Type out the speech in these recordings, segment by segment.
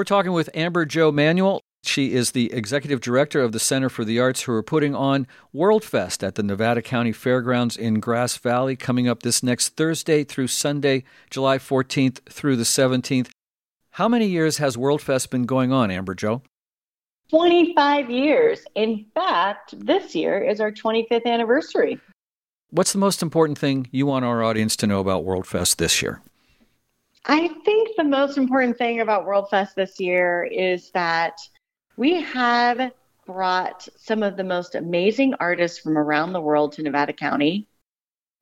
We're talking with Amber Jo Manuel. She is the executive director of the Center for the Arts, who are putting on World Fest at the Nevada County Fairgrounds in Grass Valley coming up this next Thursday through Sunday, July 14th through the 17th. How many years has World Fest been going on, Amber Jo? 25 years. In fact, this year is our 25th anniversary. What's the most important thing you want our audience to know about World Fest this year? I think the most important thing about World Fest this year is that we have brought some of the most amazing artists from around the world to Nevada County.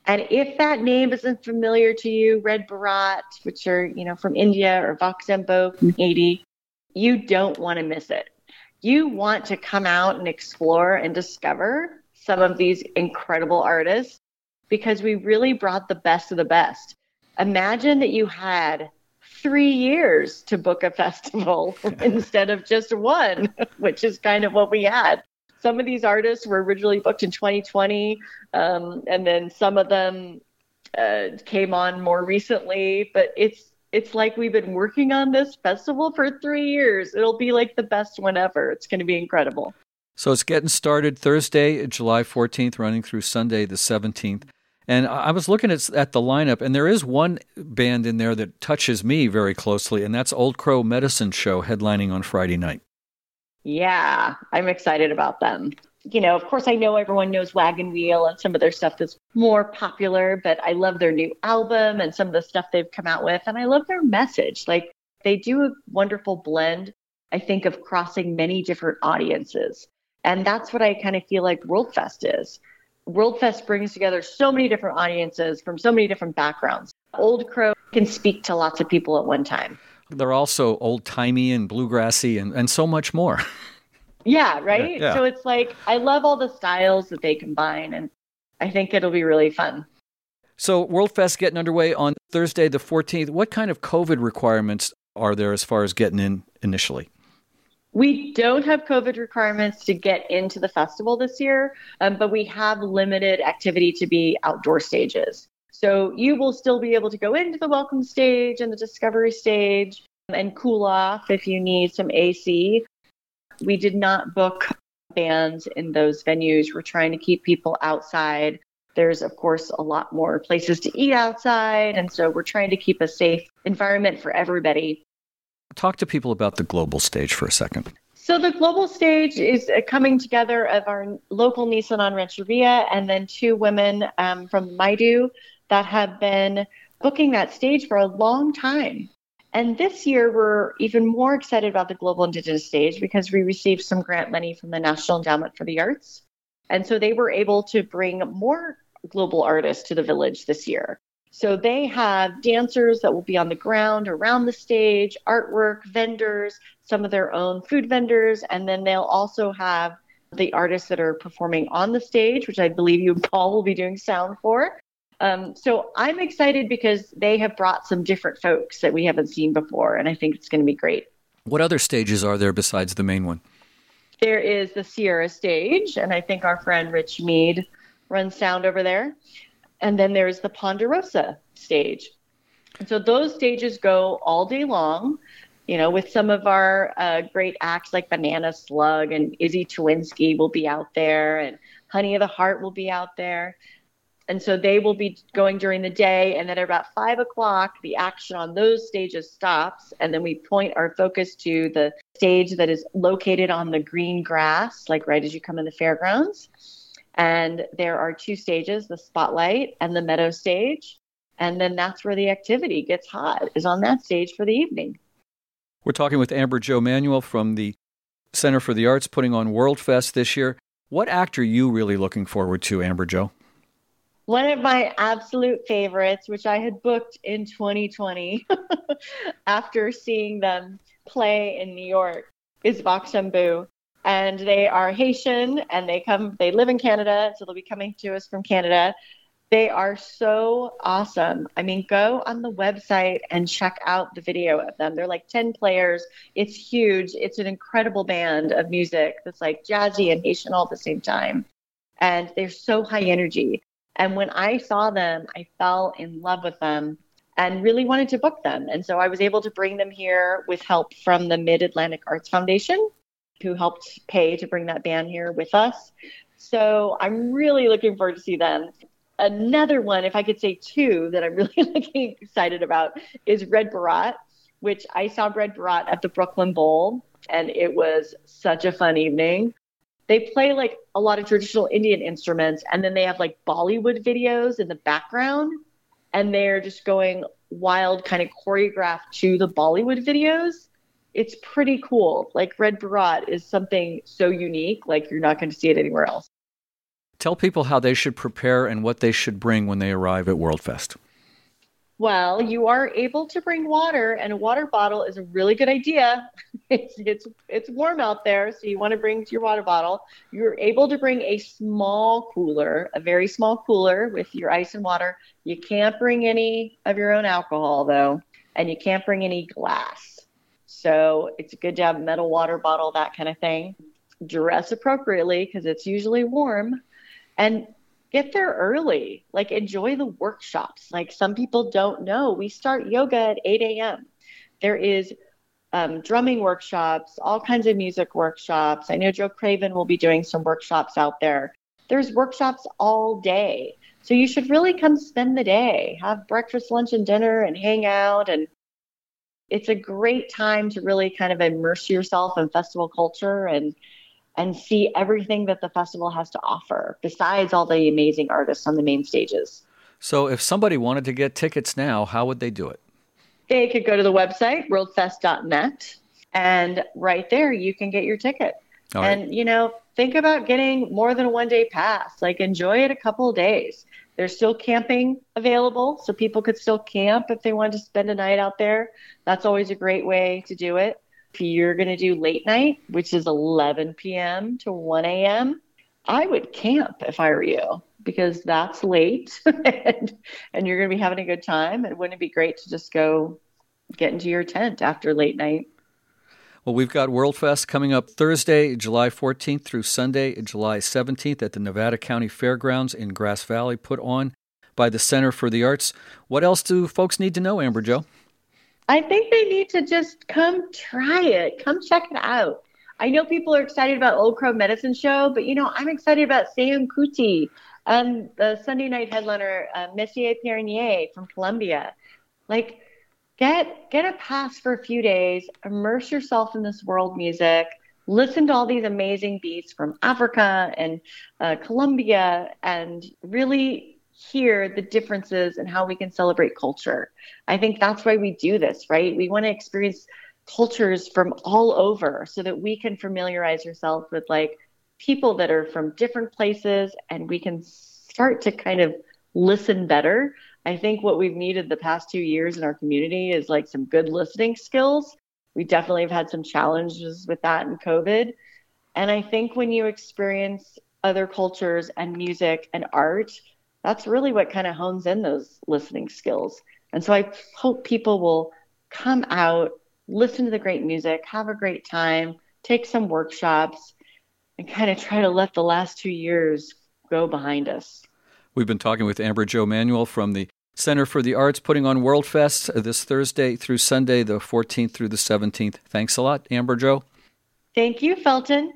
And if that name isn't familiar to you, Red Baraat, which are, you know, from India or Vox Sambou from Haiti, you don't want to miss it. You want to come out and explore and discover some of these incredible artists because we really brought the best of the best. Imagine that you had three years to book a festival instead of just one, which is kind of what we had. Some of these artists were originally booked in 2020, um, and then some of them uh, came on more recently. But it's it's like we've been working on this festival for three years. It'll be like the best one ever. It's going to be incredible. So it's getting started Thursday, July 14th, running through Sunday the 17th. And I was looking at, at the lineup, and there is one band in there that touches me very closely, and that's Old Crow Medicine Show headlining on Friday night. Yeah, I'm excited about them. You know, of course, I know everyone knows Wagon Wheel and some of their stuff that's more popular, but I love their new album and some of the stuff they've come out with. And I love their message. Like, they do a wonderful blend, I think, of crossing many different audiences. And that's what I kind of feel like World Fest is. World Fest brings together so many different audiences from so many different backgrounds. Old Crow can speak to lots of people at one time. They're also old timey and bluegrassy and, and so much more. yeah, right? Yeah, yeah. So it's like, I love all the styles that they combine, and I think it'll be really fun. So, World Fest getting underway on Thursday, the 14th. What kind of COVID requirements are there as far as getting in initially? We don't have COVID requirements to get into the festival this year, um, but we have limited activity to be outdoor stages. So you will still be able to go into the welcome stage and the discovery stage and cool off if you need some AC. We did not book bands in those venues. We're trying to keep people outside. There's, of course, a lot more places to eat outside. And so we're trying to keep a safe environment for everybody. Talk to people about the global stage for a second. So the global stage is a coming together of our local Nisenan Rancheria and then two women um, from Maidu that have been booking that stage for a long time. And this year, we're even more excited about the Global Indigenous Stage because we received some grant money from the National Endowment for the Arts. And so they were able to bring more global artists to the village this year. So they have dancers that will be on the ground around the stage, artwork, vendors, some of their own food vendors, and then they'll also have the artists that are performing on the stage, which I believe you, Paul, will be doing sound for. Um, so I'm excited because they have brought some different folks that we haven't seen before, and I think it's going to be great. What other stages are there besides the main one? There is the Sierra stage, and I think our friend Rich Mead runs sound over there. And then there's the Ponderosa stage. And so those stages go all day long, you know, with some of our uh, great acts like Banana Slug and Izzy Twinsky will be out there and Honey of the Heart will be out there. And so they will be going during the day. And then at about five o'clock, the action on those stages stops. And then we point our focus to the stage that is located on the green grass, like right as you come in the fairgrounds. And there are two stages the spotlight and the meadow stage. And then that's where the activity gets hot, is on that stage for the evening. We're talking with Amber Jo Manuel from the Center for the Arts putting on World Fest this year. What act are you really looking forward to, Amber Jo? One of my absolute favorites, which I had booked in 2020 after seeing them play in New York, is Vox Sambou and they are Haitian and they come they live in Canada, so they'll be coming to us from Canada. They are so awesome. I mean, go on the website and check out the video of them. They're like 10 players. It's huge. It's an incredible band of music that's like jazzy and Haitian all at the same time. And they're so high energy. And when I saw them, I fell in love with them. and really wanted to book them. And so I was able to bring them here with help from the Mid Atlantic Arts Foundation, who helped pay to bring that band here with us. So I'm really looking forward to see them. Another one, if I could say two, that I'm really looking excited about is Red Baraat, which I saw Red Baraat at the Brooklyn Bowl, and it was such a fun evening. They play like a lot of traditional Indian instruments, and then they have like Bollywood videos in the background and they're just going wild, kind of choreographed to the Bollywood videos. It's pretty cool. Like Red Baraat is something so unique, like you're not going to see it anywhere else. Tell people how they should prepare and what they should bring when they arrive at WorldFest. Well, you are able to bring water, and a water bottle is a really good idea. It's it's it's warm out there, so you want to bring your water bottle. You're able to bring a small cooler, a very small cooler with your ice and water. You can't bring any of your own alcohol though, and you can't bring any glass. So it's good to have a metal water bottle, that kind of thing. Dress appropriately because it's usually warm, and get there early. Like enjoy the workshops. Like some people don't know, we start yoga at 8 a.m. There is um, drumming workshops, all kinds of music workshops. I know Joe Craven will be doing some workshops out there. There's workshops all day. So you should really come spend the day, have breakfast, lunch, and dinner, and hang out. And it's a great time to really kind of immerse yourself in festival culture and and see everything that the festival has to offer, besides all the amazing artists on the main stages. So, if somebody wanted to get tickets now, how would they do it? They could go to the website, worldfest.net, and right there you can get your ticket. And, you know, think about getting more than a one day pass. Like, enjoy it a couple of days. There's still camping available, so people could still camp if they wanted to spend a night out there. That's always a great way to do it. If you're going to do late night, which is 11 p.m. to 1 a.m., I would camp if I were you because that's late and, and you're going to be having a good time. And wouldn't it be great to just go get into your tent after late night? Well, we've got WorldFest coming up Thursday, July 14th through Sunday, July 17th at the Nevada County Fairgrounds in Grass Valley, put on by the Center for the Arts. What else do folks need to know, Amber Jo? I think they need to just come try it. Come check it out. I know people are excited about Old Crow Medicine Show, but you know, I'm excited about Seun Kuti and the Sunday night headliner, uh, Monsieur Periné from Colombia. Like, get get a pass for a few days, immerse yourself in this world music, listen to all these amazing beats from Africa and uh, Colombia, and really hear the differences and how we can celebrate culture. I think that's why we do this, right? We want to experience cultures from all over so that we can familiarize ourselves with like people that are from different places and we can start to kind of listen better. I think what we've needed the past two years in our community is like some good listening skills. We definitely have had some challenges with that in COVID. And I think when you experience other cultures and music and art, that's really what kind of hones in those listening skills. And so I hope people will come out, listen to the great music, have a great time, take some workshops, and kind of try to let the last two years go behind us. We've been talking with Amber Jo Manuel from the Center for the Arts, putting on WorldFest uh, this Thursday through Sunday, the 14th through the 17th. Thanks a lot, Amber Jo. Thank you, Felton.